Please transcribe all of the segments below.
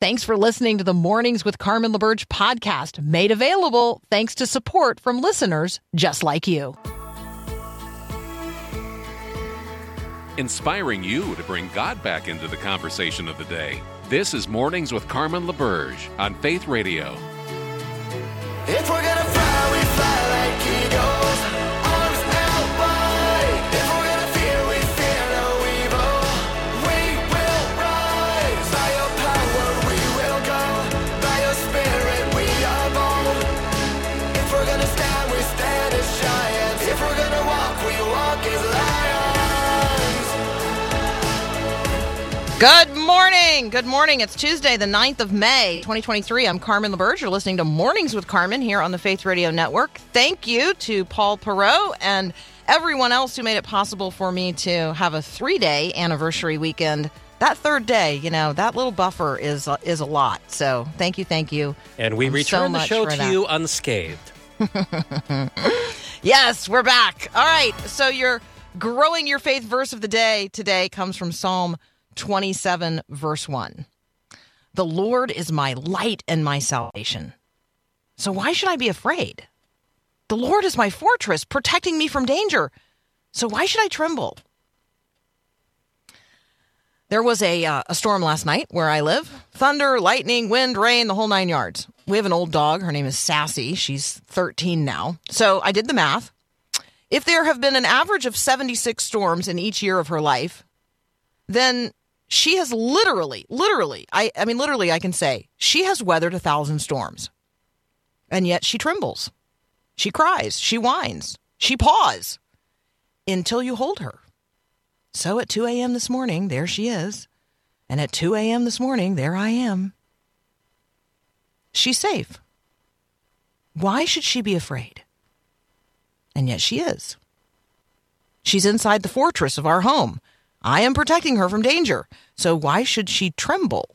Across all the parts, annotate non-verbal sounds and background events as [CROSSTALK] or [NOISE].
Thanks for listening to the Mornings with Carmen LaBerge podcast, made available thanks to support from listeners just like you. Inspiring you to bring God back into the conversation of the day. This is Mornings with Carmen LaBerge on Faith Radio. If we're gonna Good morning. Good morning. It's Tuesday, the 9th of May, 2023. I'm Carmen LaBerge. You're listening to Mornings with Carmen here on the Faith Radio Network. Thank you to Paul Perot and everyone else who made it possible for me to have a three day anniversary weekend. That third day, you know, that little buffer is is a lot. So thank you, thank you. And we return so the show to that. you unscathed. [LAUGHS] Yes, we're back. All right. So your growing your faith verse of the day today comes from Psalm 27, verse 1. The Lord is my light and my salvation. So why should I be afraid? The Lord is my fortress, protecting me from danger. So why should I tremble? There was a, uh, a storm last night where I live thunder, lightning, wind, rain, the whole nine yards. We have an old dog. Her name is Sassy. She's 13 now. So I did the math. If there have been an average of 76 storms in each year of her life, then she has literally, literally, I, I mean, literally, I can say she has weathered a thousand storms. And yet she trembles. She cries. She whines. She paws until you hold her. So at 2 a.m. this morning, there she is. And at 2 a.m. this morning, there I am. She's safe. Why should she be afraid? And yet she is. She's inside the fortress of our home. I am protecting her from danger. So why should she tremble?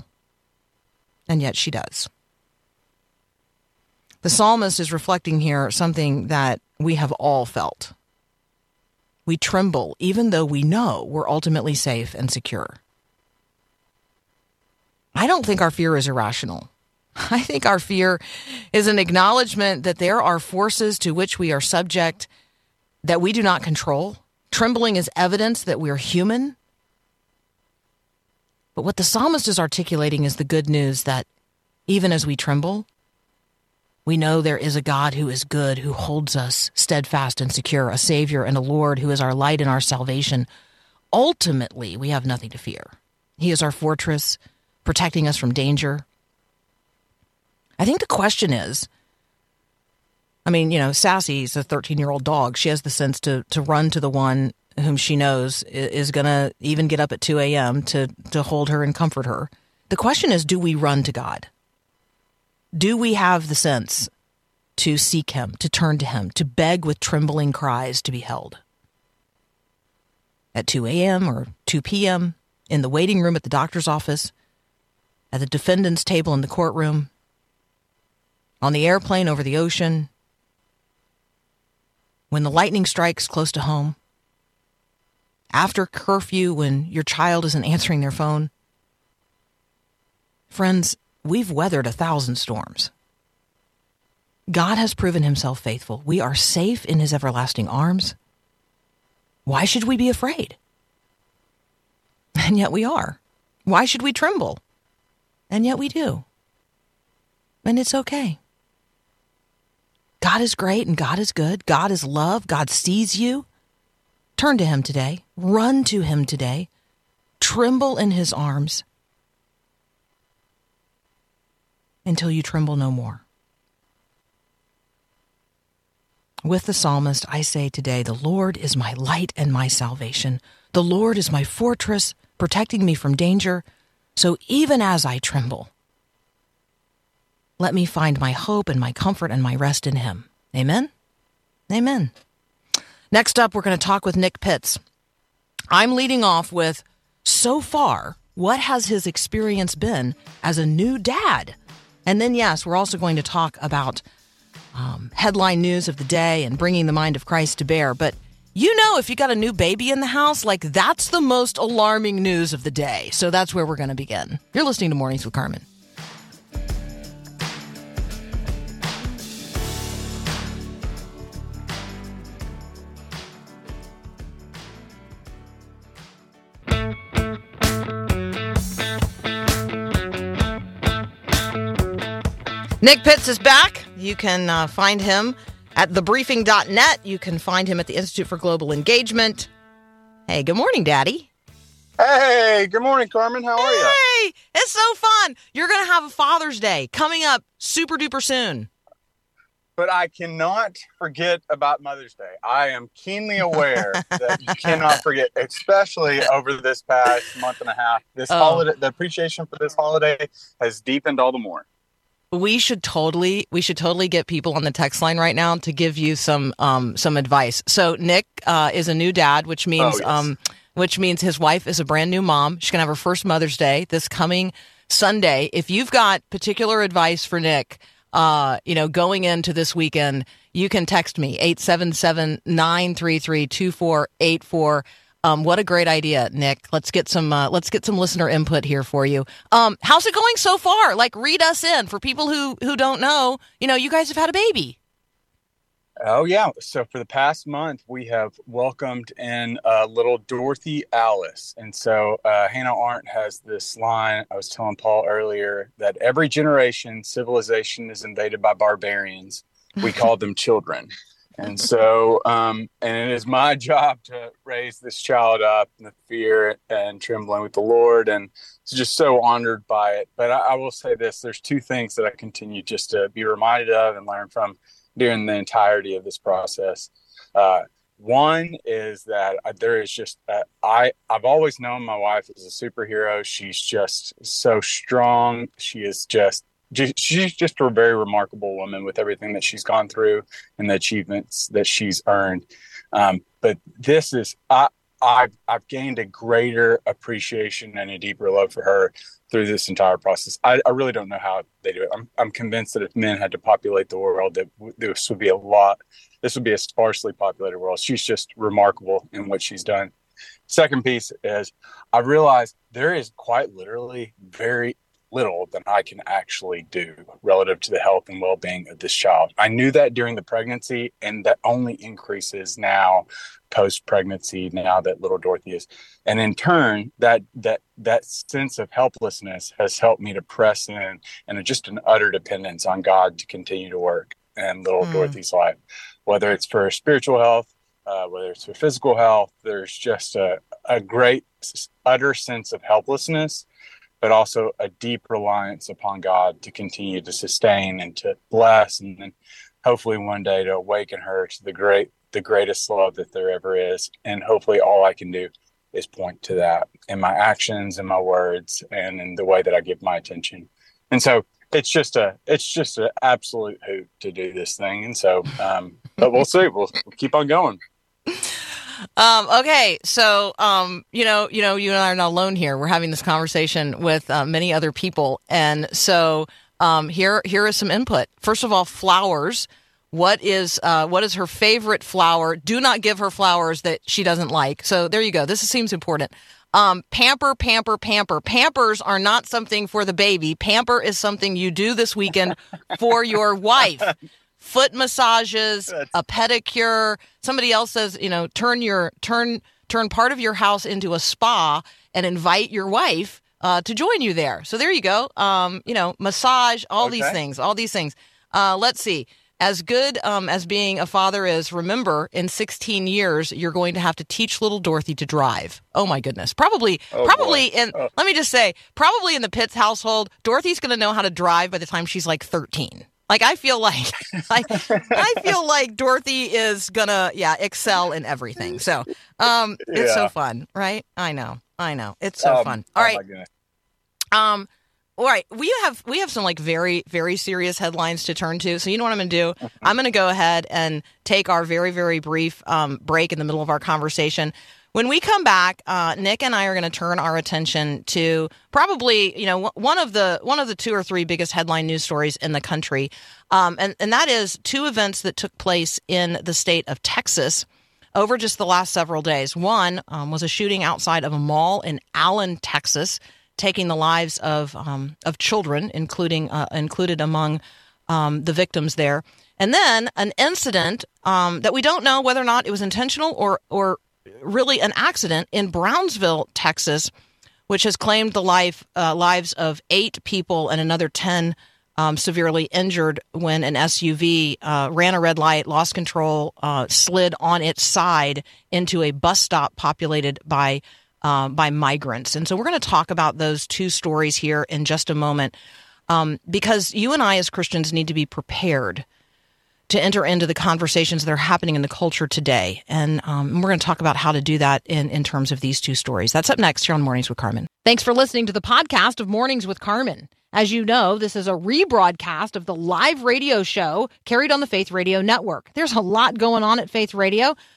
And yet she does. The psalmist is reflecting here something that we have all felt. We tremble even though we know we're ultimately safe and secure. I don't think our fear is irrational. [LAUGHS] I think our fear is an acknowledgement that there are forces to which we are subject that we do not control. Trembling is evidence that we're human. But what the psalmist is articulating is the good news that even as we tremble, we know there is a God who is good, who holds us steadfast and secure, a Savior and a Lord who is our light and our salvation. Ultimately, we have nothing to fear. He is our fortress, protecting us from danger. I think the question is I mean, you know, Sassy's a 13 year old dog. She has the sense to, to run to the one whom she knows is going to even get up at 2 a.m. to, to hold her and comfort her. The question is do we run to God? Do we have the sense to seek Him, to turn to Him, to beg with trembling cries to be held? At 2 a.m. or 2 p.m., in the waiting room at the doctor's office, at the defendant's table in the courtroom, on the airplane over the ocean, when the lightning strikes close to home, after curfew when your child isn't answering their phone. Friends, we've weathered a thousand storms. God has proven himself faithful. We are safe in his everlasting arms. Why should we be afraid? And yet we are. Why should we tremble? And yet we do. And it's okay. God is great and God is good. God is love. God sees you. Turn to Him today. Run to Him today. Tremble in His arms until you tremble no more. With the psalmist, I say today, The Lord is my light and my salvation. The Lord is my fortress, protecting me from danger. So even as I tremble, let me find my hope and my comfort and my rest in Him. Amen? Amen. Next up, we're going to talk with Nick Pitts. I'm leading off with so far, what has his experience been as a new dad? And then, yes, we're also going to talk about um, headline news of the day and bringing the mind of Christ to bear. But you know, if you got a new baby in the house, like that's the most alarming news of the day. So that's where we're going to begin. You're listening to Mornings with Carmen. Nick Pitts is back. You can uh, find him at thebriefing.net. You can find him at the Institute for Global Engagement. Hey, good morning, Daddy. Hey, good morning, Carmen. How are you? Hey, it's so fun. You're going to have a Father's Day coming up super duper soon. But I cannot forget about Mother's Day. I am keenly aware [LAUGHS] that you cannot forget, especially over this past month and a half. This Oh. holiday, the appreciation for this holiday has deepened all the more. We should totally we should totally get people on the text line right now to give you some um some advice. So Nick uh, is a new dad, which means Oh, yes. um which means his wife is a brand new mom. She's gonna have her first Mother's Day this coming Sunday. If you've got particular advice for Nick, uh, you know, going into this weekend, you can text me 877-933-2484. Um, what a great idea, Nick. Let's get some uh, let's get some listener input here for you. Um, how's it going so far? Like, read us in for people who who don't know. You know, you guys have had a baby. Oh yeah. So for the past month, we have welcomed in uh, little Dorothy Alice, and so uh, Hannah Arendt has this line. I was telling Paul earlier that every generation, civilization is invaded by barbarians. We [LAUGHS] call them children, and so um, and it is my job to raise this child up in the fear and trembling with the Lord, and just so honored by it. But I, I will say this: there's two things that I continue just to be reminded of and learn from during the entirety of this process. Uh, one is that there is just uh, I I've always known my wife is a superhero. She's just so strong. She is just ju- she's just a very remarkable woman with everything that she's gone through and the achievements that she's earned. Um, but this is I. I've, I've gained a greater appreciation and a deeper love for her through this entire process. I, I really don't know how they do it. I'm, I'm convinced that if men had to populate the world, that this would be a lot. This would be a sparsely populated world. She's just remarkable in what she's done. Second piece is I realized there is quite literally very little than I can actually do relative to the health and well being of this child. I knew that during the pregnancy, and that only increases now post pregnancy, now that little Dorothy is. And in turn, that that that sense of helplessness has helped me to press in and just an utter dependence on God to continue to work in little Mm. Dorothy's life, whether it's for spiritual health, uh, whether it's for physical health. There's just a, a great utter sense of helplessness but also a deep reliance upon God to continue to sustain and to bless, and then hopefully one day to awaken her to the great, the greatest love that there ever is. And hopefully, all I can do is point to that in my actions, in my words, and in the way that I give my attention. And so it's just a, it's just an absolute hoot to do this thing. And so, um, but we'll see. We'll, we'll keep on going. Um, okay, so um, you know, you know, you and I are not alone here. We're having this conversation with uh, many other people, and so um, here here is some input. First of all, flowers. What is uh, what is her favorite flower? Do not give her flowers that she doesn't like. So there you go. This seems important. Um, pamper, pamper, pamper. Pampers are not something for the baby. Pamper is something you do this weekend for your wife. Foot massages, a pedicure. Somebody else says, you know, turn your turn turn part of your house into a spa and invite your wife uh, to join you there. So there you go. Um, you know, massage, all these things, all these things. Uh, let's see. As good um, as being a father is, remember, in 16 years, you're going to have to teach little Dorothy to drive. Oh my goodness! Probably, Oh, probably in. Oh. Let me just say, probably in the Pitts household, Dorothy's going to know how to drive by the time she's like 13. Like I feel like, [LAUGHS] [LAUGHS] I, I feel like Dorothy is gonna, yeah, excel in everything. So, um, it's so fun, right? I know, I know, it's so Um, fun. oh All right, um, all right, we have we have some like very very serious headlines to turn to. So you know what I'm going to do? I'm going to go ahead and take our very very brief um, break in the middle of our conversation. When we come back, uh, Nick and I are going to turn our attention to probably you know one of the one of the two or three biggest headline news stories in the country, um, and and that is two events that took place in the state of Texas over just the last several days. One um, was a shooting outside of a mall in Allen, Texas, taking the lives of um, of children, including uh, included among um, the victims there. And then an incident um, that we don't know whether or not it was intentional or or really an accident in Brownsville, Texas, which has claimed the life uh, lives of eight people and another ten um, severely injured when an SUV uh, ran a red light, lost control, uh, slid on its side into a bus stop populated by uh, by migrants. And so we're going to talk about those two stories here in just a moment, um, because you and I as Christians need to be prepared to enter into the conversations that are happening in the culture today. And um, we're going to talk about how to do that in, in terms of these two stories. That's up next here on Mornings with Carmen. Thanks for listening to the podcast of Mornings with Carmen. As you know, this is a rebroadcast of the live radio show carried on the Faith Radio Network. There's a lot going on at Faith Radio,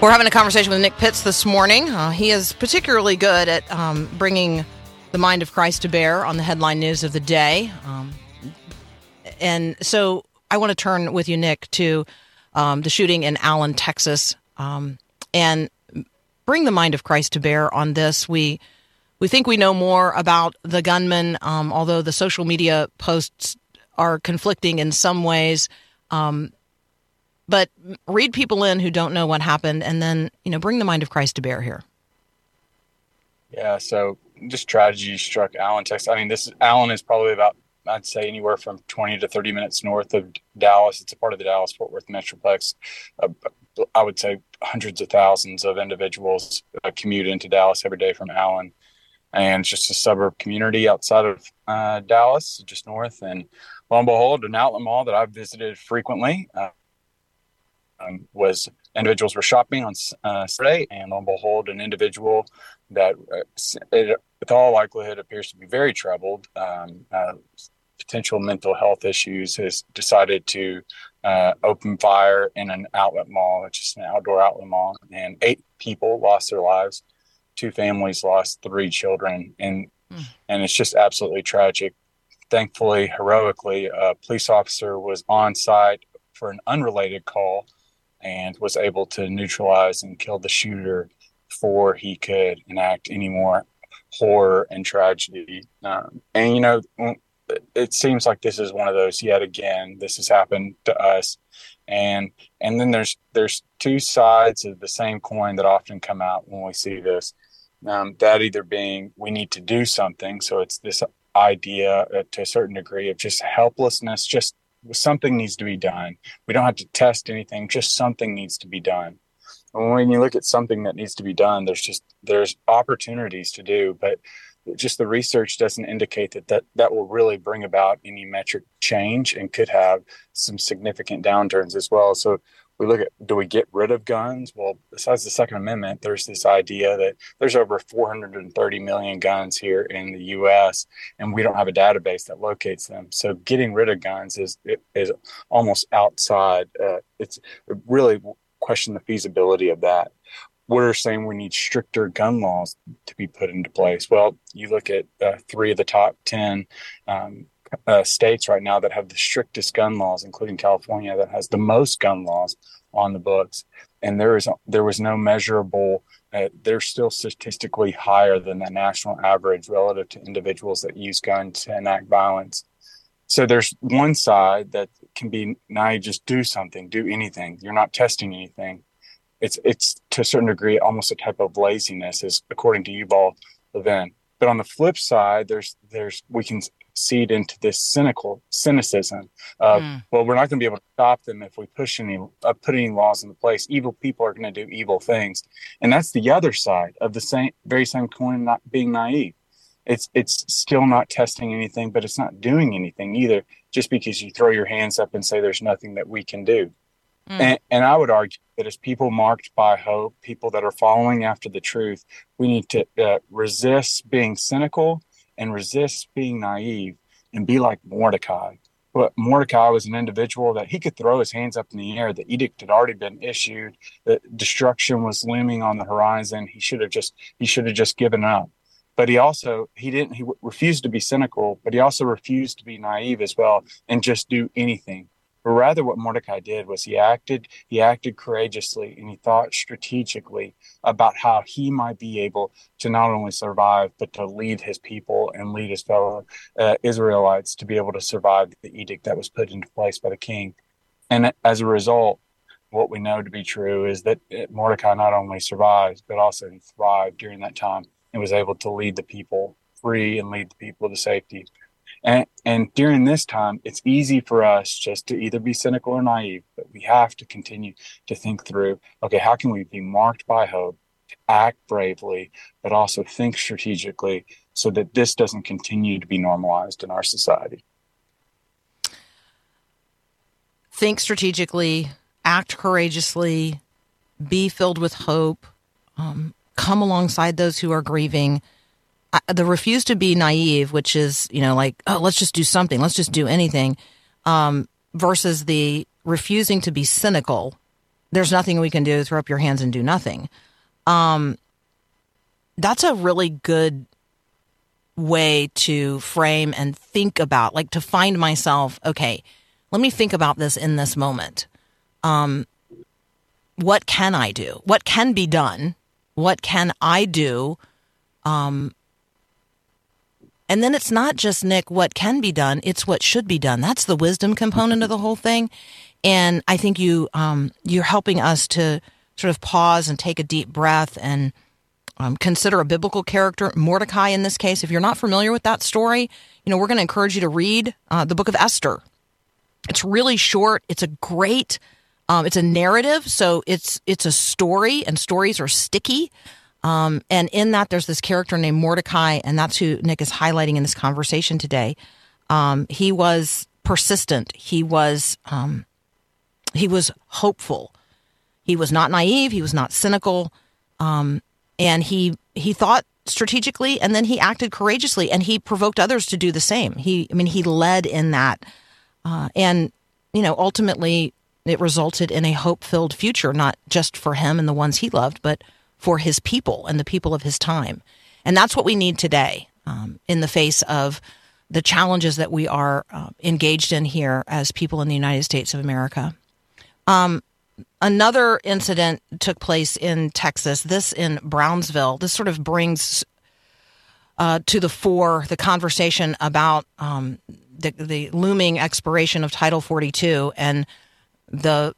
We're having a conversation with Nick Pitts this morning. Uh, he is particularly good at um, bringing the mind of Christ to bear on the headline news of the day. Um, and so I want to turn with you, Nick, to um, the shooting in Allen, Texas, um, and bring the mind of Christ to bear on this. We we think we know more about the gunman, um, although the social media posts are conflicting in some ways. Um, but read people in who don't know what happened, and then you know bring the mind of Christ to bear here. Yeah. So just tragedy struck Allen, Texas. I mean, this Allen is probably about I'd say anywhere from 20 to 30 minutes north of Dallas. It's a part of the Dallas Fort Worth Metroplex. Uh, I would say hundreds of thousands of individuals uh, commute into Dallas every day from Allen. And it's just a suburb community outside of uh, Dallas, just north. And lo and behold, an outlet mall that I've visited frequently uh, um, was individuals were shopping on uh, Saturday, and lo and behold, an individual that, uh, it, with all likelihood, appears to be very troubled, um, uh, potential mental health issues, has decided to uh, open fire in an outlet mall, which is an outdoor outlet mall, and eight people lost their lives. Two families lost three children, and mm. and it's just absolutely tragic. Thankfully, heroically, a police officer was on site for an unrelated call and was able to neutralize and kill the shooter before he could enact any more horror and tragedy. Um, and you know, it seems like this is one of those yet again. This has happened to us, and and then there's there's two sides of the same coin that often come out when we see this. Um, that either being we need to do something, so it's this idea uh, to a certain degree of just helplessness, just something needs to be done. We don't have to test anything, just something needs to be done. And when you look at something that needs to be done, there's just there's opportunities to do, but just the research doesn't indicate that, that that will really bring about any metric change and could have some significant downturns as well. So we look at do we get rid of guns? Well, besides the Second Amendment, there's this idea that there's over 430 million guns here in the U.S. and we don't have a database that locates them. So getting rid of guns is is almost outside. Uh, it's really question the feasibility of that. We're saying we need stricter gun laws to be put into place. Well, you look at uh, three of the top ten um, uh, states right now that have the strictest gun laws, including California, that has the most gun laws on the books, and there is there was no measurable. Uh, they're still statistically higher than the national average relative to individuals that use guns to enact violence. So there's one side that can be now you just do something, do anything. You're not testing anything. It's it's to a certain degree almost a type of laziness, is according to Yuval Levin. But on the flip side, there's there's we can seed into this cynical cynicism of mm. well we're not going to be able to stop them if we push any uh, put any laws into place evil people are going to do evil things and that's the other side of the same very same coin not being naive it's it's still not testing anything but it's not doing anything either just because you throw your hands up and say there's nothing that we can do mm. and, and i would argue that as people marked by hope people that are following after the truth we need to uh, resist being cynical and resist being naive and be like Mordecai But Mordecai was an individual that he could throw his hands up in the air. The edict had already been issued. The destruction was looming on the horizon. He should have just he should have just given up. But he also he didn't he refused to be cynical, but he also refused to be naive as well and just do anything. But rather, what Mordecai did was he acted, he acted courageously and he thought strategically about how he might be able to not only survive, but to lead his people and lead his fellow uh, Israelites to be able to survive the edict that was put into place by the king. And as a result, what we know to be true is that uh, Mordecai not only survived, but also thrived during that time and was able to lead the people free and lead the people to safety. And, and during this time, it's easy for us just to either be cynical or naive, but we have to continue to think through okay, how can we be marked by hope, act bravely, but also think strategically so that this doesn't continue to be normalized in our society? Think strategically, act courageously, be filled with hope, um, come alongside those who are grieving the refuse to be naive, which is, you know, like, oh, let's just do something, let's just do anything, um, versus the refusing to be cynical. There's nothing we can do. Throw up your hands and do nothing. Um, that's a really good way to frame and think about, like, to find myself. Okay, let me think about this in this moment. Um, what can I do? What can be done? What can I do? Um, and then it's not just, Nick, what can be done, it's what should be done. That's the wisdom component of the whole thing. And I think you, um, you're helping us to sort of pause and take a deep breath and um, consider a biblical character, Mordecai in this case. If you're not familiar with that story, you know, we're going to encourage you to read uh, the book of Esther. It's really short. It's a great, um, it's a narrative. So it's, it's a story and stories are sticky. Um, and in that, there's this character named Mordecai, and that's who Nick is highlighting in this conversation today. Um, he was persistent. He was um, he was hopeful. He was not naive. He was not cynical, um, and he he thought strategically, and then he acted courageously, and he provoked others to do the same. He, I mean, he led in that, uh, and you know, ultimately, it resulted in a hope filled future, not just for him and the ones he loved, but for his people and the people of his time. And that's what we need today um, in the face of the challenges that we are uh, engaged in here as people in the United States of America. Um, another incident took place in Texas, this in Brownsville. This sort of brings uh, to the fore the conversation about um, the, the looming expiration of Title 42 and the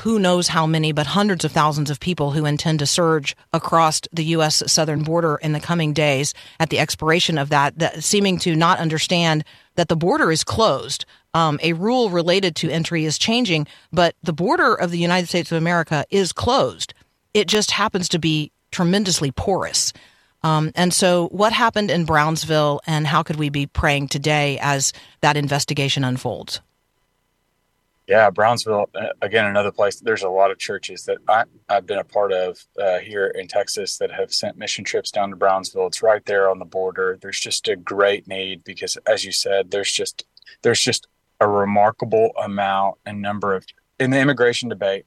who knows how many, but hundreds of thousands of people who intend to surge across the U.S. southern border in the coming days at the expiration of that, that seeming to not understand that the border is closed. Um, a rule related to entry is changing, but the border of the United States of America is closed. It just happens to be tremendously porous. Um, and so, what happened in Brownsville, and how could we be praying today as that investigation unfolds? Yeah, Brownsville, uh, again, another place. There's a lot of churches that I, have been a part of uh, here in Texas that have sent mission trips down to Brownsville. It's right there on the border. There's just a great need because, as you said, there's just there's just a remarkable amount and number of in the immigration debate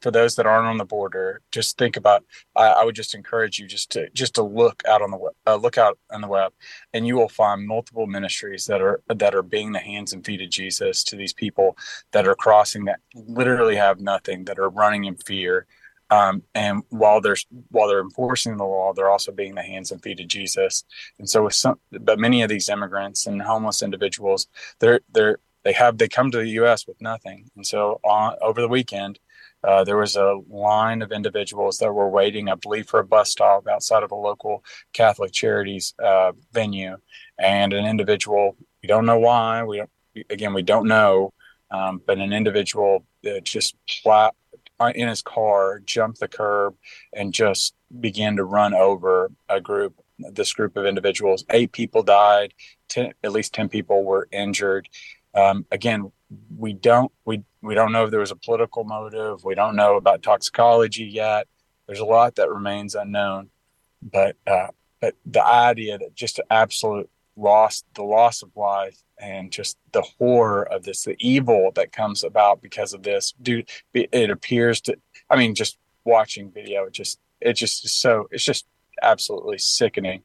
for those that aren't on the border, just think about. I, I, would just encourage you just to just to look out on the web, uh, look out on the web, and you will find multiple ministries that are that are being the hands and feet of Jesus to these people that are crossing that literally have nothing, that are running in fear. Um, and while they're while they're enforcing the law, they're also being the hands and feet of Jesus. And so, with some, but many of these immigrants and homeless individuals, they're they're they have they come to the U.S. with nothing, and so on over the weekend, uh, there was a line of individuals that were waiting, I believe, for a bus stop outside of a local Catholic Charities uh, venue, and an individual. We don't know why. We again, we don't know, um, but an individual just flat uh, in his car jumped the curb and just began to run over a group. This group of individuals, eight people died. Ten, at least ten people were injured. Um, again, we don't we we don't know if there was a political motive. We don't know about toxicology yet. There's a lot that remains unknown, but uh, but the idea that just absolute loss, the loss of life and just the horror of this, the evil that comes about because of this. Dude, it appears to. I mean, just watching video, it just it just is so it's just absolutely sickening,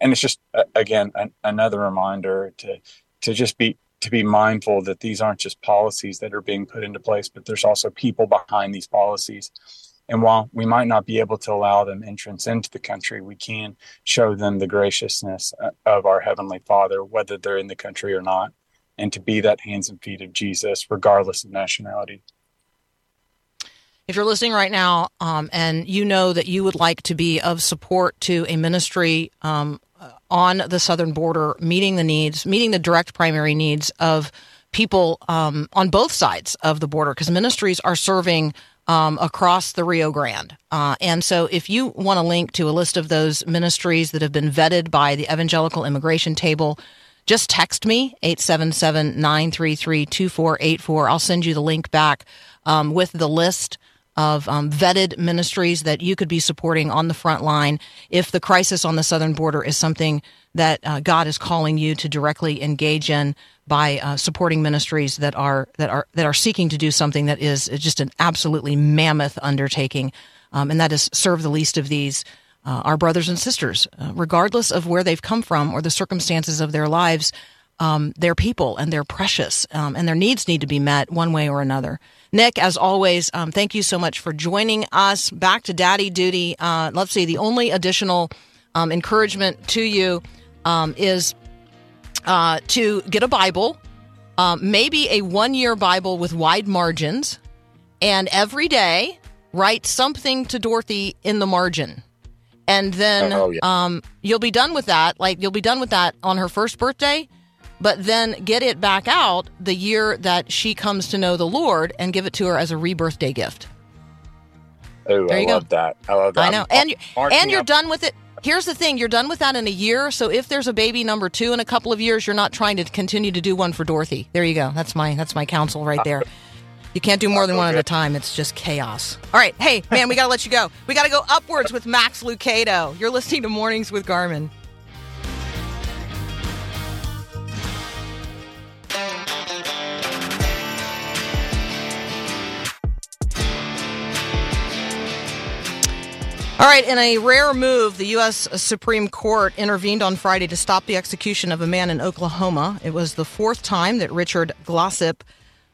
and it's just again an, another reminder to to just be to be mindful that these aren't just policies that are being put into place, but there's also people behind these policies. And while we might not be able to allow them entrance into the country, we can show them the graciousness uh, of our Heavenly Father, whether they're in the country or not, and to be that hands and feet of Jesus, regardless of nationality. If you're listening right now um, and you know that you would like to be of support to a ministry um, on the southern border, meeting the needs, meeting the direct primary needs of people um, on both sides of the border, because ministries are serving um, across the Rio Grande. Uh, and so, if you want a link to a list of those ministries that have been vetted by the Evangelical Immigration Table, just text me 877 933 2484. I'll send you the link back um, with the list of um, vetted ministries that you could be supporting on the front line if the crisis on the southern border is something that uh, God is calling you to directly engage in by uh, supporting ministries that are that are that are seeking to do something that is just an absolutely mammoth undertaking, um, and that is serve the least of these. Uh, our brothers and sisters, uh, regardless of where they've come from or the circumstances of their lives, um, they're people and they're precious, um, and their needs need to be met one way or another. Nick, as always, um, thank you so much for joining us. Back to daddy duty. Uh, let's see, the only additional um, encouragement to you um, is uh, to get a Bible, um, maybe a one year Bible with wide margins, and every day write something to Dorothy in the margin. And then Oh, yeah. um, you'll be done with that. Like, you'll be done with that on her first birthday but then get it back out the year that she comes to know the Lord and give it to her as a rebirth day gift. Oh, I go. love that. I love that. I know. I'm And and you're up- done with it. Here's the thing, you're done with that in a year, so if there's a baby number 2 in a couple of years, you're not trying to continue to do one for Dorothy. There you go. That's my that's my counsel right there. You can't do more than one at a time. It's just chaos. All right. Hey, man, we got to let you go. We got to go upwards with Max Lucado. You're listening to Mornings with Carmen. All right, in a rare move, the U.S. Supreme Court intervened on Friday to stop the execution of a man in Oklahoma. It was the fourth time that Richard Glossip,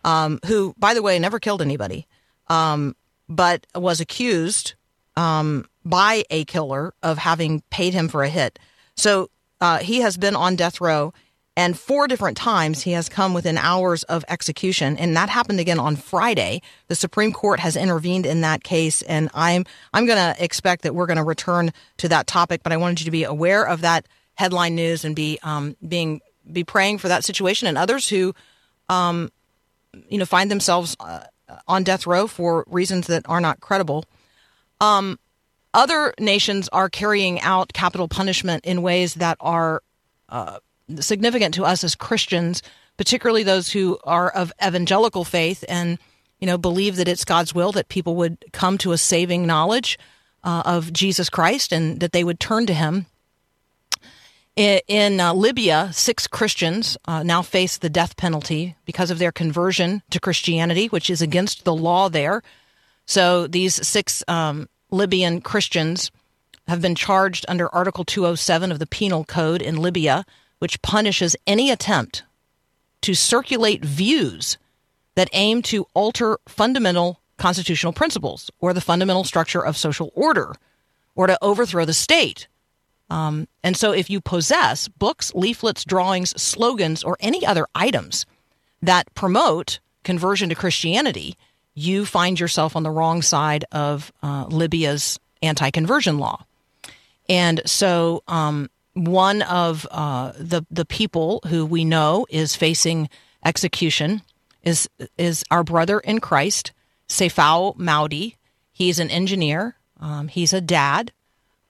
um, who, by the way, never killed anybody, um, but was accused um, by a killer of having paid him for a hit. So uh, he has been on death row, and four different times he has come within hours of execution, and that happened again on Friday. The Supreme Court has intervened in that case, and I'm I'm going to expect that we're going to return to that topic. But I wanted you to be aware of that headline news and be um, being be praying for that situation and others who, um, you know, find themselves uh, on death row for reasons that are not credible. Um, other nations are carrying out capital punishment in ways that are uh, significant to us as Christians, particularly those who are of evangelical faith and you know believe that it's God's will that people would come to a saving knowledge uh, of Jesus Christ and that they would turn to Him. I- In uh, Libya, six Christians uh, now face the death penalty because of their conversion to Christianity, which is against the law there. So these six um, Libyan Christians have been charged under Article 207 of the Penal Code in Libya, which punishes any attempt to circulate views that aim to alter fundamental constitutional principles or the fundamental structure of social order or to overthrow the state. Um, and so, if you possess books, leaflets, drawings, slogans, or any other items that promote conversion to Christianity, you find yourself on the wrong side of uh, Libya's anti conversion law. And so, um, one of uh, the the people who we know is facing execution is is our brother in Christ, Sefao Maudi. He's an engineer. Um, he's a dad,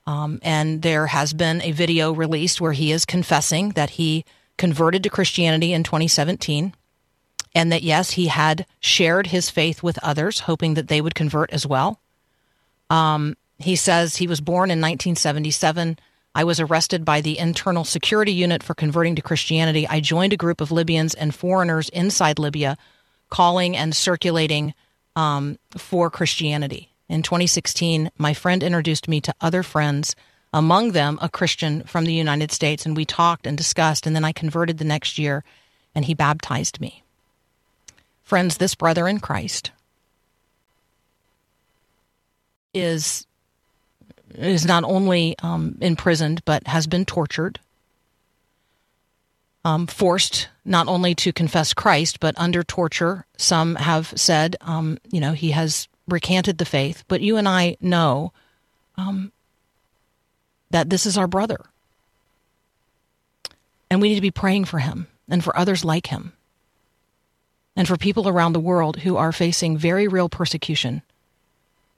um, and there has been a video released where he is confessing that he converted to Christianity in 2017, and that yes, he had shared his faith with others, hoping that they would convert as well. Um, he says he was born in 1977 I was arrested by the Internal Security Unit for converting to Christianity. I joined a group of Libyans and foreigners inside Libya calling and circulating um, for Christianity. In 2016, my friend introduced me to other friends, among them a Christian from the United States, and we talked and discussed, and then I converted the next year, and he baptized me. Friends, this brother in Christ is is not only um, imprisoned but has been tortured, um, forced not only to confess Christ but under torture. Some have said, um, you know, he has recanted the faith. But you and I know um, that this is our brother, and we need to be praying for him and for others like him, and for people around the world who are facing very real persecution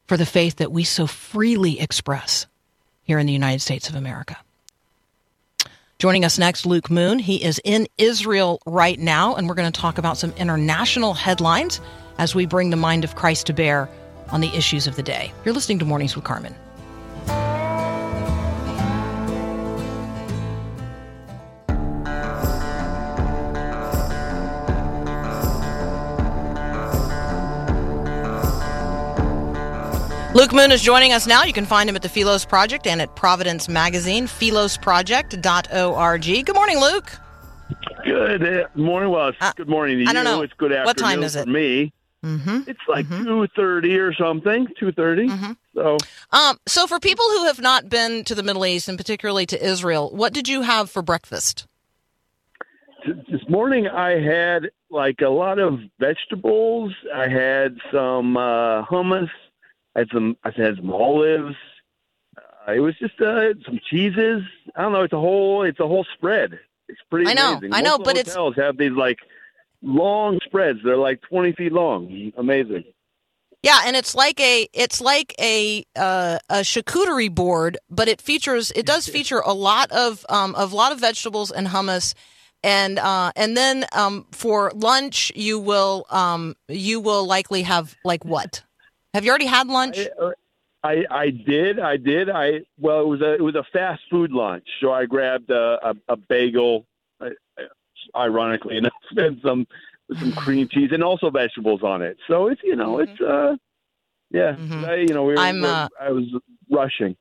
for the faith that we so freely express here in the United States of America. Joining us next, Luke Moon. He is in Israel right now, and we're going to talk about some international headlines as we bring the mind of Christ to bear on the issues of the day. You're listening to Mornings with Carmen. Luke Moon is joining us now. You can find him at the Philos Project and at Providence Magazine, philosproject.org. Good morning, Luke. Good uh, morning. Well, it's Uh, good morning to I you. don't know. It's good afternoon What time is it? for me. Mm-hmm. It's like two thirty or something. Two Mhm. So Um, so, for people who have not been to the Middle East and particularly to Israel, what did you have for breakfast? this morning I had like a lot of vegetables. I had some uh, hummus. I had some. I had some olives. Uh, it was just uh, some cheeses. I don't know. It's a whole. It's a whole spread. It's pretty. I know, amazing. I know, Most the but it's- hotels have these like long spreads. They're like twenty feet long. Amazing. Yeah, and it's like a it's like a uh, a charcuterie board, but it features it does [LAUGHS] feature a lot of um, of lot of vegetables and hummus, and uh, and then um, for lunch you will um, you will likely have like what? Have you already had lunch? I, I I did I did I well it was a it was a fast food lunch so I grabbed a a, a bagel I, I- ironically enough [LAUGHS] and some some cream cheese and also vegetables on it so it's you know it's uh yeah Mhm. I, you know we were, I'm, uh, I was rushing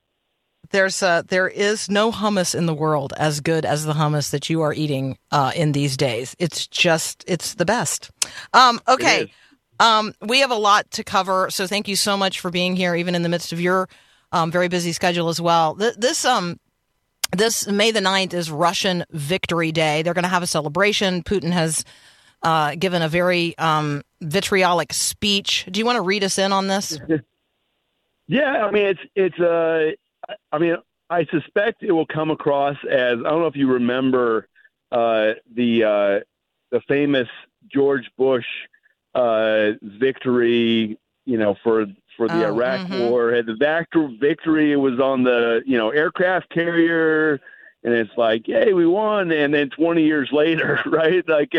There's uh, there is no hummus in the world as good as the hummus that you are eating uh, in these days. It's just it's the best. Um, okay. Um, we have a lot to cover, so thank you so much for being here, even in the midst of your um, very busy schedule as well. Th- this um, this May the 9th is Russian Victory Day. They're going to have a celebration. Putin has uh, given a very um, vitriolic speech. Do you want to read us in on this? yeah I mean it's it's uh I- I mean I suspect it will come across as I don't know if you remember uh the uh the famous George Bush uh, victory, you know, for for the Oh, Iraq mhm. War. Had the victory it was on the you know aircraft carrier, and it's like, yay, we won. And then 20 years later, [LAUGHS] right? Like,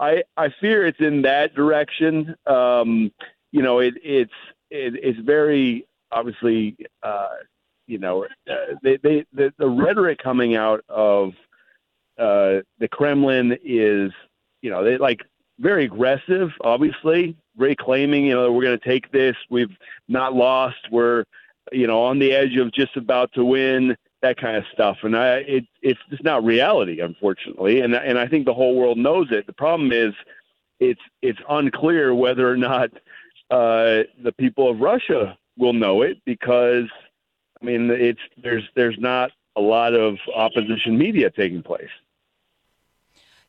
I I fear it's in that direction. Um, you know, it it's it, it's very obviously, uh, you know, uh, they, they the the rhetoric coming out of uh, the Kremlin is, you know, they like very aggressive, obviously, very claiming, you know, we're going to take this. We've not lost. We're, you know, on the edge of just about to win. That kind of stuff, and I, it, it's just not reality, unfortunately, and and I think the whole world knows it. The problem is, it's it's unclear whether or not uh, the people of Russia will know it because, I mean, it's there's there's not a lot of opposition media taking place.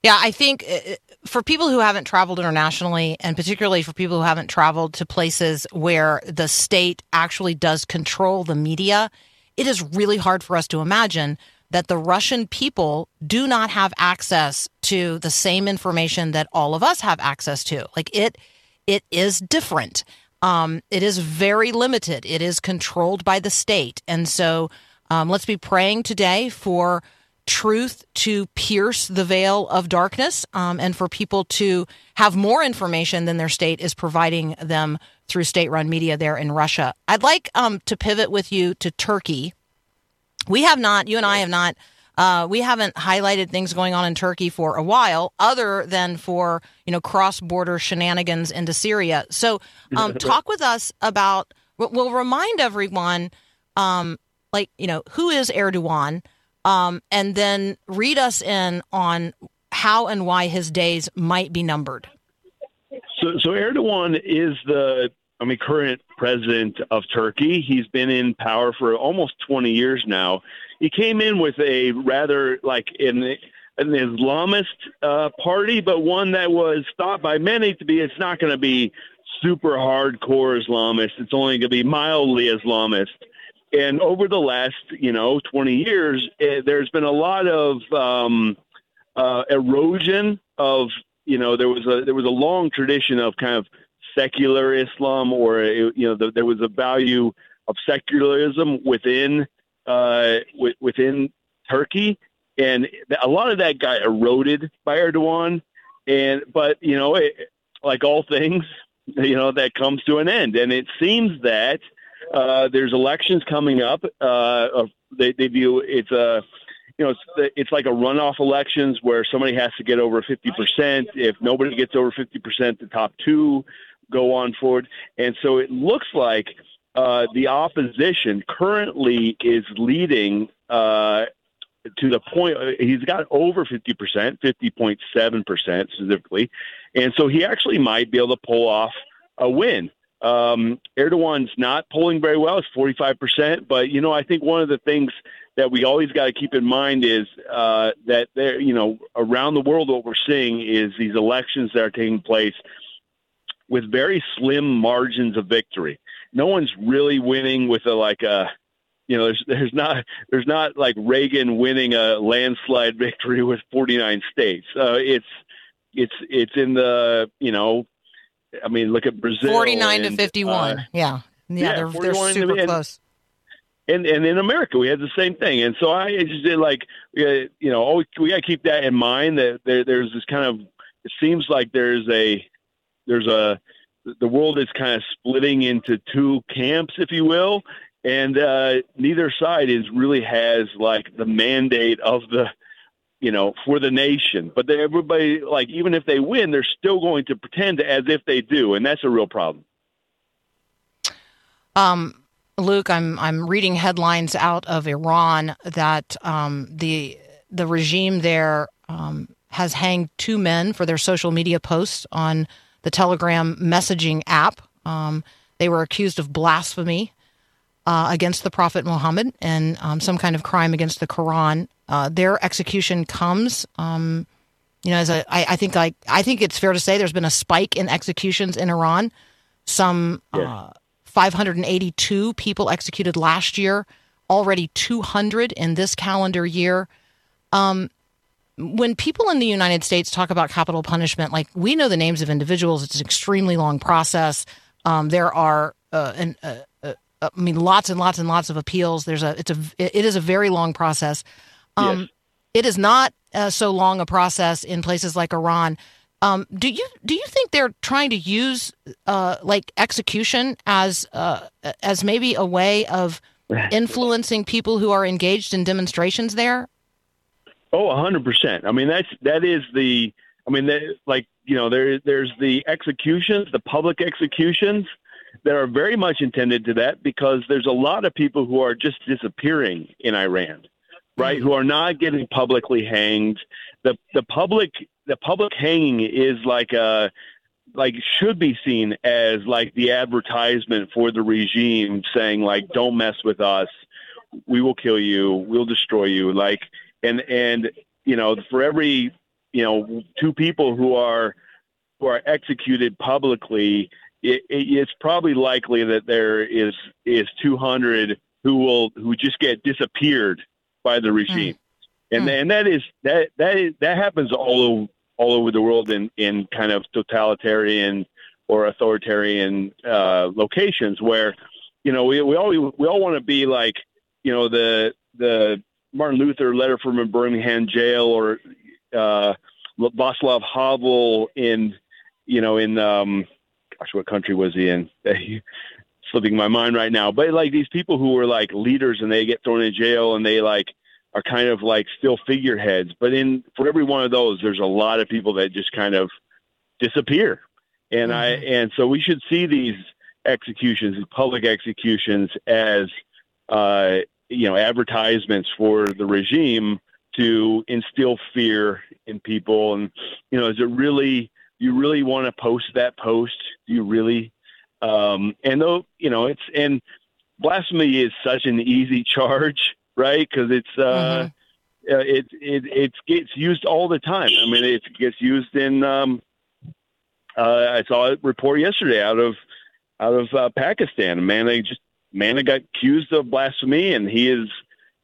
Yeah, I think uh, for people who haven't traveled internationally, and particularly for people who haven't traveled to places where the state actually does control the media, it is really hard for us to imagine that the Russian people do not have access to the same information that all of us have access to. Like it, it is different. Um, it is very limited. It is controlled by the state, and so um, let's be praying today for truth to pierce the veil of darkness um, and for people to have more information than their state is providing them through state run media there in Russia. I'd like um, to pivot with you to Turkey. we have not. You and I have not. Uh, we haven't highlighted things going on in Turkey for a while, other than for you know cross-border shenanigans into Syria. So, um, [LAUGHS] talk with us about. We'll remind everyone, um, like you know, who is Erdogan, um, and then read us in on how and why his days might be numbered. So, so Erdogan is the, I mean, current president of Turkey. He's been in power for almost 20 years now. He came in with a rather like an, an Islamist uh, party, but one that was thought by many to be it's not going to be super hardcore Islamist. It's only going to be mildly Islamist. And over the last, you know, 20 years, eh, there's been a lot of um, uh, erosion of you know there was a there was a long tradition of kind of secular Islam, or you know the, there was a value of secularism within uh, w- within Turkey, and a lot of that got eroded by Erdogan. And but you know, it, like all things, [LAUGHS] you know that comes to an end, and it seems that uh, there's elections coming up. Uh, they, they view it's a you know, it's it's like a runoff elections where somebody has to get over 50%. If nobody gets over 50%, the top two go on forward. And so it looks like uh, the opposition currently is leading uh, to the point uh, he's got over 50%, 50.7% specifically. And so he actually might be able to pull off a win. Um, Erdogan's not polling very well. It's 45%. But, you know, I think one of the things that we always got to keep in mind is uh, that there, you know, around the world, what we're seeing is these elections that are taking place with very slim margins of victory. No one's really winning with a like a, you know, there's there's not there's not like Reagan winning a landslide [LAUGHS] victory with 49 states. Uh, it's it's it's in the you know, I mean, look at Brazil. 49 and, to 51. uh, yeah. Yeah, yeah, they're, they're super and- close. and and in America we had the same thing. And so I just did like uh, you know always, we got to keep that in mind that there, there's this kind of it seems like there's a there's a the world is kind of splitting into two camps, if you will, and uh, neither side is really has like the mandate of the you know for the nation. But they, everybody like even if they win, they're still going to pretend as if they do, and that's a real problem. Um, Luke, I'm I'm reading headlines out of Iran that um, the the regime there um, has hanged two men for their social media posts on the Telegram messaging app. Um, they were accused of blasphemy uh, against the Prophet Muhammad and um, some kind of crime against the Quran. Uh, their execution comes, um, you know, as a, I, I think like I think it's fair to say there's been a spike in executions in Iran. Some uh, 582 people executed last year, already 200 in this calendar year. Um, when people in the United States talk about capital punishment, like we know the names of individuals, it's an extremely long process. Um, there are, uh, an, uh, uh, I mean, lots and lots and lots of appeals. There's a, it's a, it is a very long process. Um, Yes. It is not uh, so long a process in places like Iran. Um, do you do you think they're trying to use uh, like execution as uh, as maybe a way of [LAUGHS] influencing people who are engaged in demonstrations there? Oh, a hundred percent. I mean, that's that is the. I mean, that, like you know, there there's the executions, the public executions that are very much intended to that because there's a lot of people who are just disappearing in Iran, right? Who are not getting publicly hanged. The the public the public hanging is like a like should be seen as like the advertisement for the regime saying like don't mess with us we will kill you we'll destroy you like and and you know for every you know two people who are who are executed publicly it, it, it's probably likely that there is is 200 who will who just get disappeared by the regime. And and that is that that is that happens all over all over the world in in kind of totalitarian or authoritarian uh, locations where you know we we all we all want to be like you know the the Martin Luther letter from a Birmingham jail or uh, Václav Havel in you know in um, gosh what country was he in [LAUGHS] slipping my mind right now. But like these people who were like leaders and they get thrown in jail and they like are kind of like still figureheads. But in for every one of those, there's a lot of people that just kind of disappear. And I and so we should see these executions, these public executions, as uh, you know advertisements for the regime to instill fear in people. And you know, is it really you really want to post that post? Do you really? Um, and though you know, it's and blasphemy is such an easy charge, right? Because it's uh, uh, it it it gets used all the time. I mean, it gets used in. Um, uh, I saw a report yesterday out of out of uh, Pakistan. A man they just man got accused of blasphemy, and he is,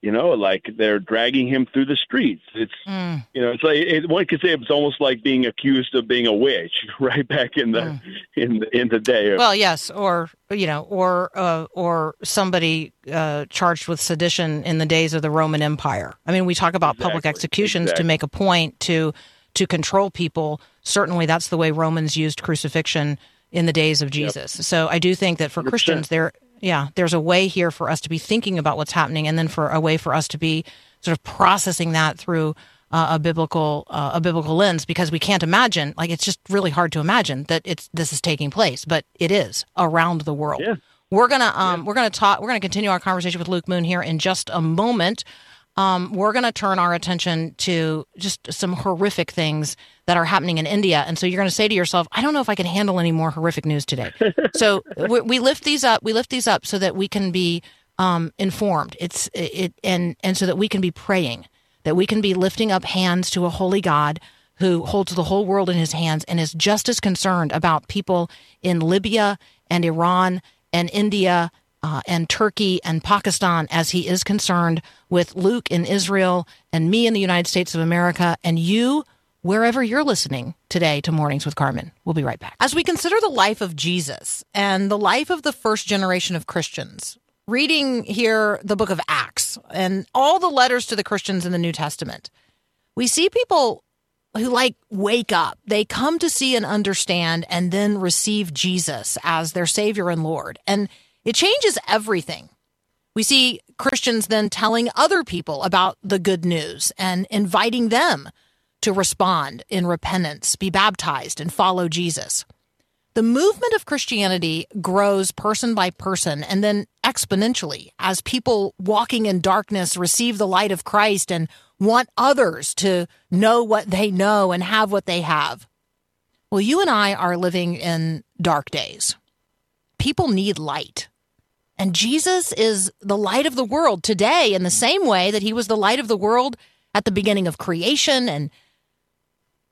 you know, like they're dragging him through the streets. It's Mm. you know, it's like it, one could say it's almost like being accused of being a witch, [LAUGHS] right back in the in the in the day. Well, yes, or you know, or uh, or somebody uh, charged with sedition in the days of the Roman Empire. I mean, we talk about public Exactly, executions to make a point to to control people. Certainly, that's the way Romans used crucifixion in the days of Jesus. So I do think that for 100%. Christians, there, yeah, there's a way here for us to be thinking about what's happening, and then for a way for us to be sort of processing that through uh, a biblical uh, a biblical lens because we can't imagine like it's just really hard to imagine that it's this is taking place but it is around the world. Yeah. we're gonna um we're gonna talk we're gonna continue our conversation with luke moon here in just a moment um, we're going to turn our attention to just some horrific things that are happening in India. And so you're going to say to yourself, I don't know if I can handle any more horrific news today. [LAUGHS] so we, we lift these up. We lift these up so that we can be um, informed. It's it and and so that we can be praying, that we can be lifting up hands to a holy God who holds the whole world in his hands and is just as concerned about people in Libya and Iran and India uh, and Turkey and Pakistan as he is concerned with Luke in Israel and me in the United States of America and you wherever you're listening today to Mornings with Carmen. We'll be right back. As we consider the life of Jesus and the life of the first generation of Christians, reading here the book of Acts and all the letters to the Christians in the New Testament, we see people who like wake up. They come to see and understand and then receive Jesus as their Savior and Lord. And it changes everything. We see Christians then telling other people about the good news and inviting them to respond in repentance, be baptized, and follow Jesus. The movement of Christianity grows person by person and then exponentially as people walking in darkness receive the light of Christ and want others to know what they know and have what they have. Well, you and I are living in dark days. People need light. And Jesus is the light of the world today in the same way that he was the light of the world at the beginning of creation and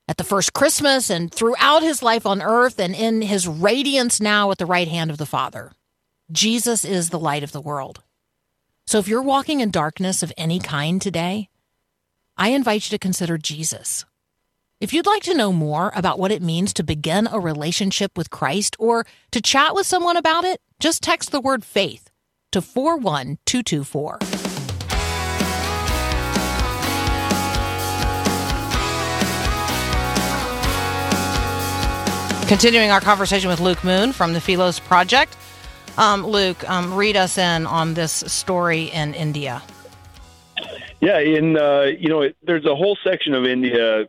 at the first Christmas and throughout his life on earth and in his radiance now at the right hand of the Father. Jesus is the light of the world. So if you're walking in darkness of any kind today, I invite you to consider Jesus. If you'd like to know more about what it means to begin a relationship with Christ or to chat with someone about it, just text the word faith to 41224. Continuing our conversation with Luke Moon from the Philos Project. Um, Luke, um, read us in on this story in India. Yeah, in uh, you know, there's a whole section of India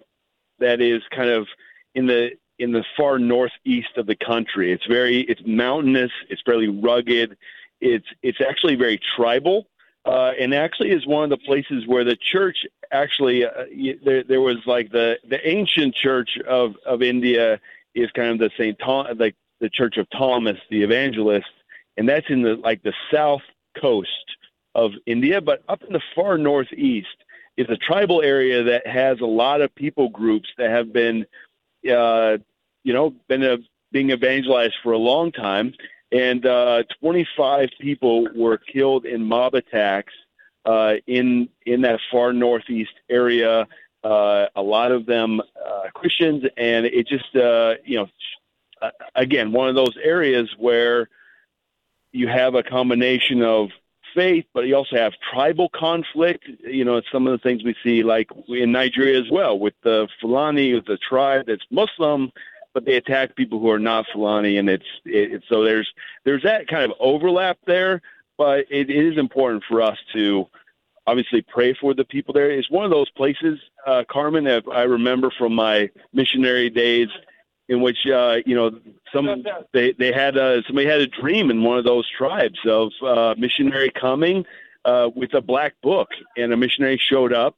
that is kind of in the in the far northeast of the country. It's very it's mountainous. It's fairly rugged. It's it's actually very tribal, uh, and actually is one of the places where the church actually uh, there there was like the the ancient church of of India is kind of the Saint Tom like the Church of Thomas the Evangelist, and that's in the like the south coast of India, but up in the far northeast is a tribal area that has a lot of people groups that have been, uh, you know, been uh being evangelized for a long time. And uh, 25 people were killed in mob attacks uh, in in that far northeast area. Uh, a lot of them uh, Christians, and it just uh, you know, uh, again, one of those areas where you have a combination of faith, but you also have tribal conflict. You know, some of the things we see, like in Nigeria as well, with the Fulani, with the tribe that's Muslim, but they attack people who are not Fulani, and it's it, it's so there's there's that kind of overlap there. But it, it is important for us to obviously pray for the people there. It's one of those places, uh, Carmen, that I remember from my missionary days, in which uh, you know some they they had a, somebody had a dream in one of those tribes of uh, missionary coming uh, with a black book, and a missionary showed up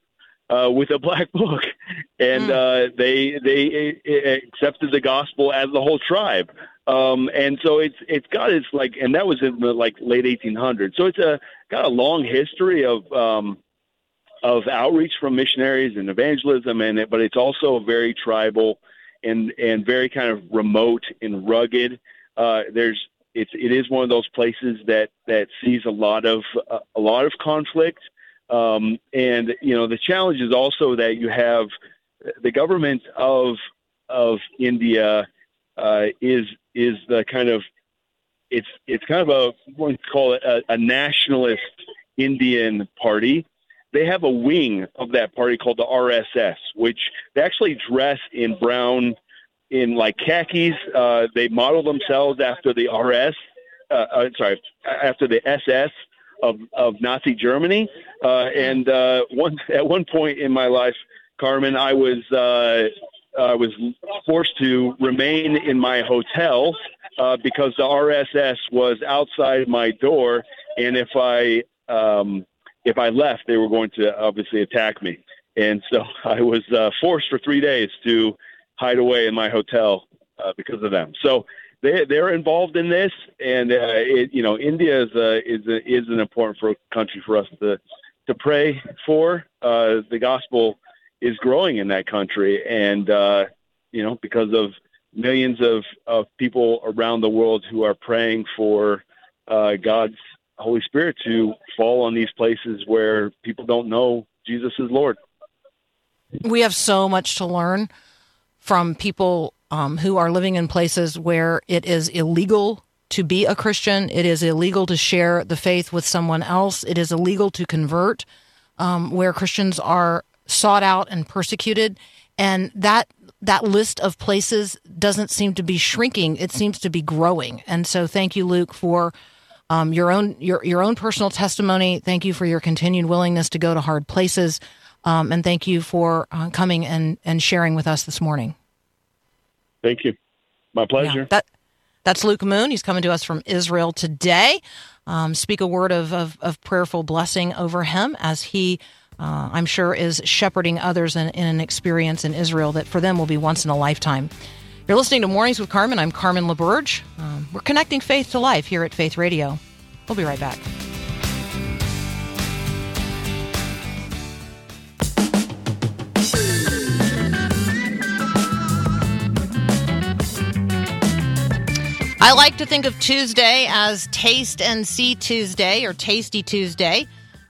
uh, with a black [LAUGHS] book, and uh, they they uh, accepted the gospel as the whole tribe. Um, and so it's it's got its like, and that was in the like late 1800s. So it's a got a long history of um, of outreach from missionaries and evangelism, and it, but it's also a very tribal and and very kind of remote and rugged. Uh, there's it's it is one of those places that that sees a lot of uh, a lot of conflict. Um, and you know the challenge is also that you have the government of of India uh, is is the kind of it's it's kind of a you call it a, a nationalist Indian party. They have a wing of that party called the RSS, which they actually dress in brown, in like khakis. Uh, they model themselves after the RS, uh, uh, sorry, after the SS of, of Nazi Germany. Uh, and uh, one [LAUGHS] at one point in my life, Carmen, I was uh, I was forced to remain in my hotel uh, because the RSS was outside my door, and if I um, if I left, they were going to obviously attack me. And so [LAUGHS] I was uh, forced for three days to hide away in my hotel uh, because of them. So they they're involved in this, and uh, it, you know India is a, is a, is an important for country for us to to pray for. Uh, the gospel is growing in that country, and uh, you know because of millions of of people around the world who are praying for uh, God's Holy Spirit to fall on these places where people don't know Jesus is Lord. We have so much to learn from people um, who are living in places where it is illegal to be a Christian. It is illegal to share the faith with someone else. It is illegal to convert, um, where Christians are sought out and persecuted. And that that list of places doesn't seem to be shrinking; it seems to be growing. And so, thank you, Luke, for um, your own your your own personal testimony. Thank you for your continued willingness to go to hard places, um, and thank you for uh, coming and and sharing with us this morning. Thank you. My pleasure. Yeah, that that's Luke Moon. He's coming to us from Israel today. Um, speak a word of, of, of prayerful blessing over him as he, uh, I'm sure, is shepherding others in, in an experience in Israel that for them will be once in a lifetime. You're listening to Mornings with Carmen. I'm Carmen LaBerge. Um, we're connecting faith to life here at Faith Radio. We'll be right back. I like to think of Tuesday as Taste and See Tuesday or Tasty Tuesday,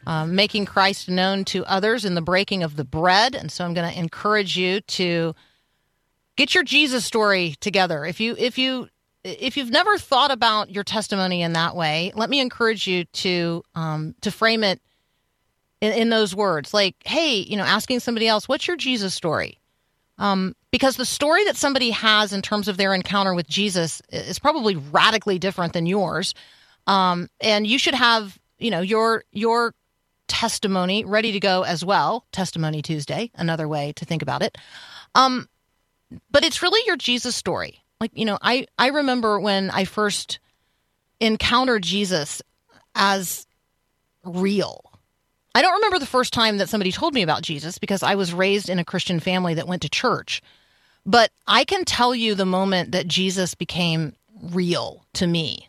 um, making Christ known to others in the breaking of the bread. And so I'm going to encourage you to get your Jesus story together. If you if you if you've never thought about your testimony in that way, let me encourage you to um, to frame it in, in those words, like, "Hey, you know, asking somebody else, what's your Jesus story?" Um, because the story that somebody has in terms of their encounter with Jesus is probably radically different than yours, um, and you should have you know your your testimony ready to go as well. Testimony Tuesday, another way to think about it. Um, but it's really your Jesus story. Like you know, I I remember when I first encountered Jesus as real I don't remember the first time that somebody told me about Jesus because I was raised in a Christian family that went to church. But I can tell you the moment that Jesus became real to me.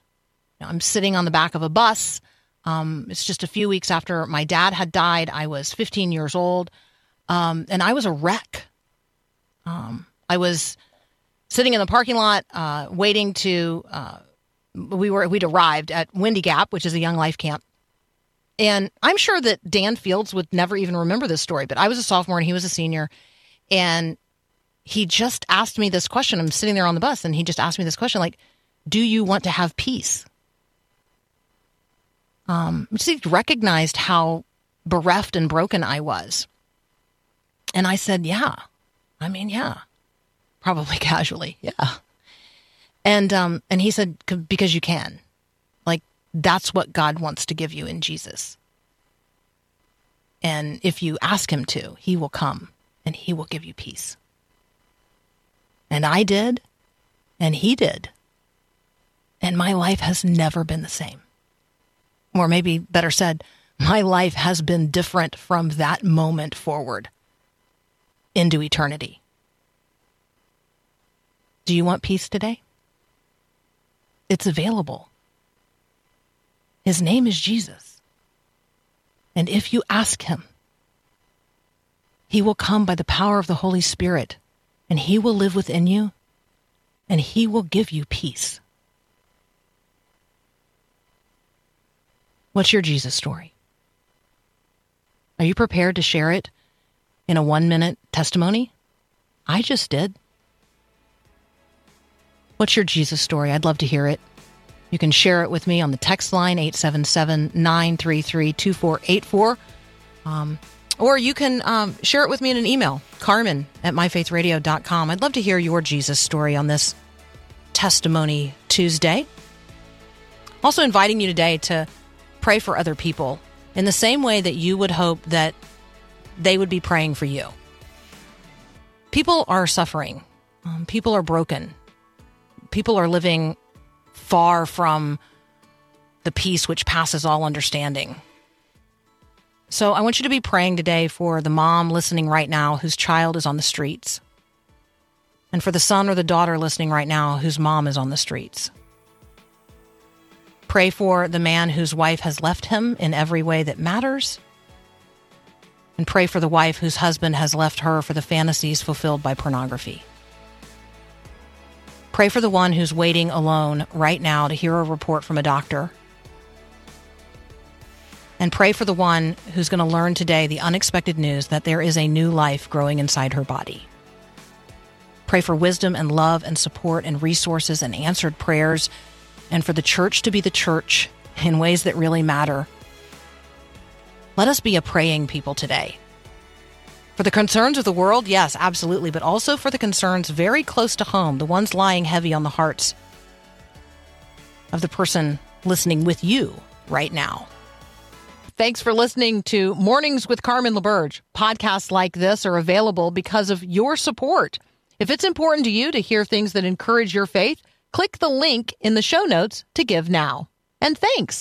I'm sitting on the back of a bus. Um, it's just a few weeks after my dad had died. I was 15 years old, um, and I was a wreck. Um, I was sitting in the parking lot, uh, waiting to. Uh, we were we'd arrived at Windy Gap, which is a young life camp, and I'm sure that Dan Fields would never even remember this story, but I was a sophomore and he was a senior. And he just asked me this question. I'm sitting there on the bus and he just asked me this question like, Do you want to have peace? Um, he recognized how bereft and broken I was. And I said, Yeah. I mean, yeah. Probably [LAUGHS] casually. Yeah. And um and he said because you can. Like that's what God wants to give you in Jesus. And if you ask him to, he will come and he will give you peace. And I did, and he did. And my life has never been the same. Or maybe better said, my life has been different from that moment forward into eternity. Do you want peace today? It's available. His name is Jesus. And if you ask him, he will come by the power of the Holy Spirit and he will live within you and he will give you peace. What's your Jesus story? Are you prepared to share it in a one minute testimony? I just did. What's your Jesus story? I'd love to hear it. You can share it with me on the text line 877 933 2484. Or you can um, share it with me in an email, carmen at myfaithradio.com. I'd love to hear your Jesus story on this Testimony Tuesday. Also, inviting you today to pray for other people in the same way that you would hope that they would be praying for you. People are suffering, um, people are broken, people are living far from the peace which passes all understanding. So I want you to be praying today for the mom listening right now whose child is on the streets, and for the son or the daughter listening right now whose mom is on the streets. Pray for the man whose wife has left him in every way that matters. And pray for the wife whose husband has left her for the fantasies fulfilled by pornography. Pray for the one who's waiting alone right now to hear a report from a doctor and pray for the one who's going to learn today the unexpected news that there is a new life growing inside her body. Pray for wisdom and love and support and resources and answered prayers, and for the church to be the church in ways that really matter. Let us be a praying people today. For the concerns of the world, yes, absolutely, but also for the concerns very close to home, the ones lying heavy on the hearts of the person listening with you right now. Thanks for listening to Mornings with Carmen LaBerge. Podcasts like this are available because of your support. If it's important to you to hear things that encourage your faith, click the link in the show notes to give now. And thanks.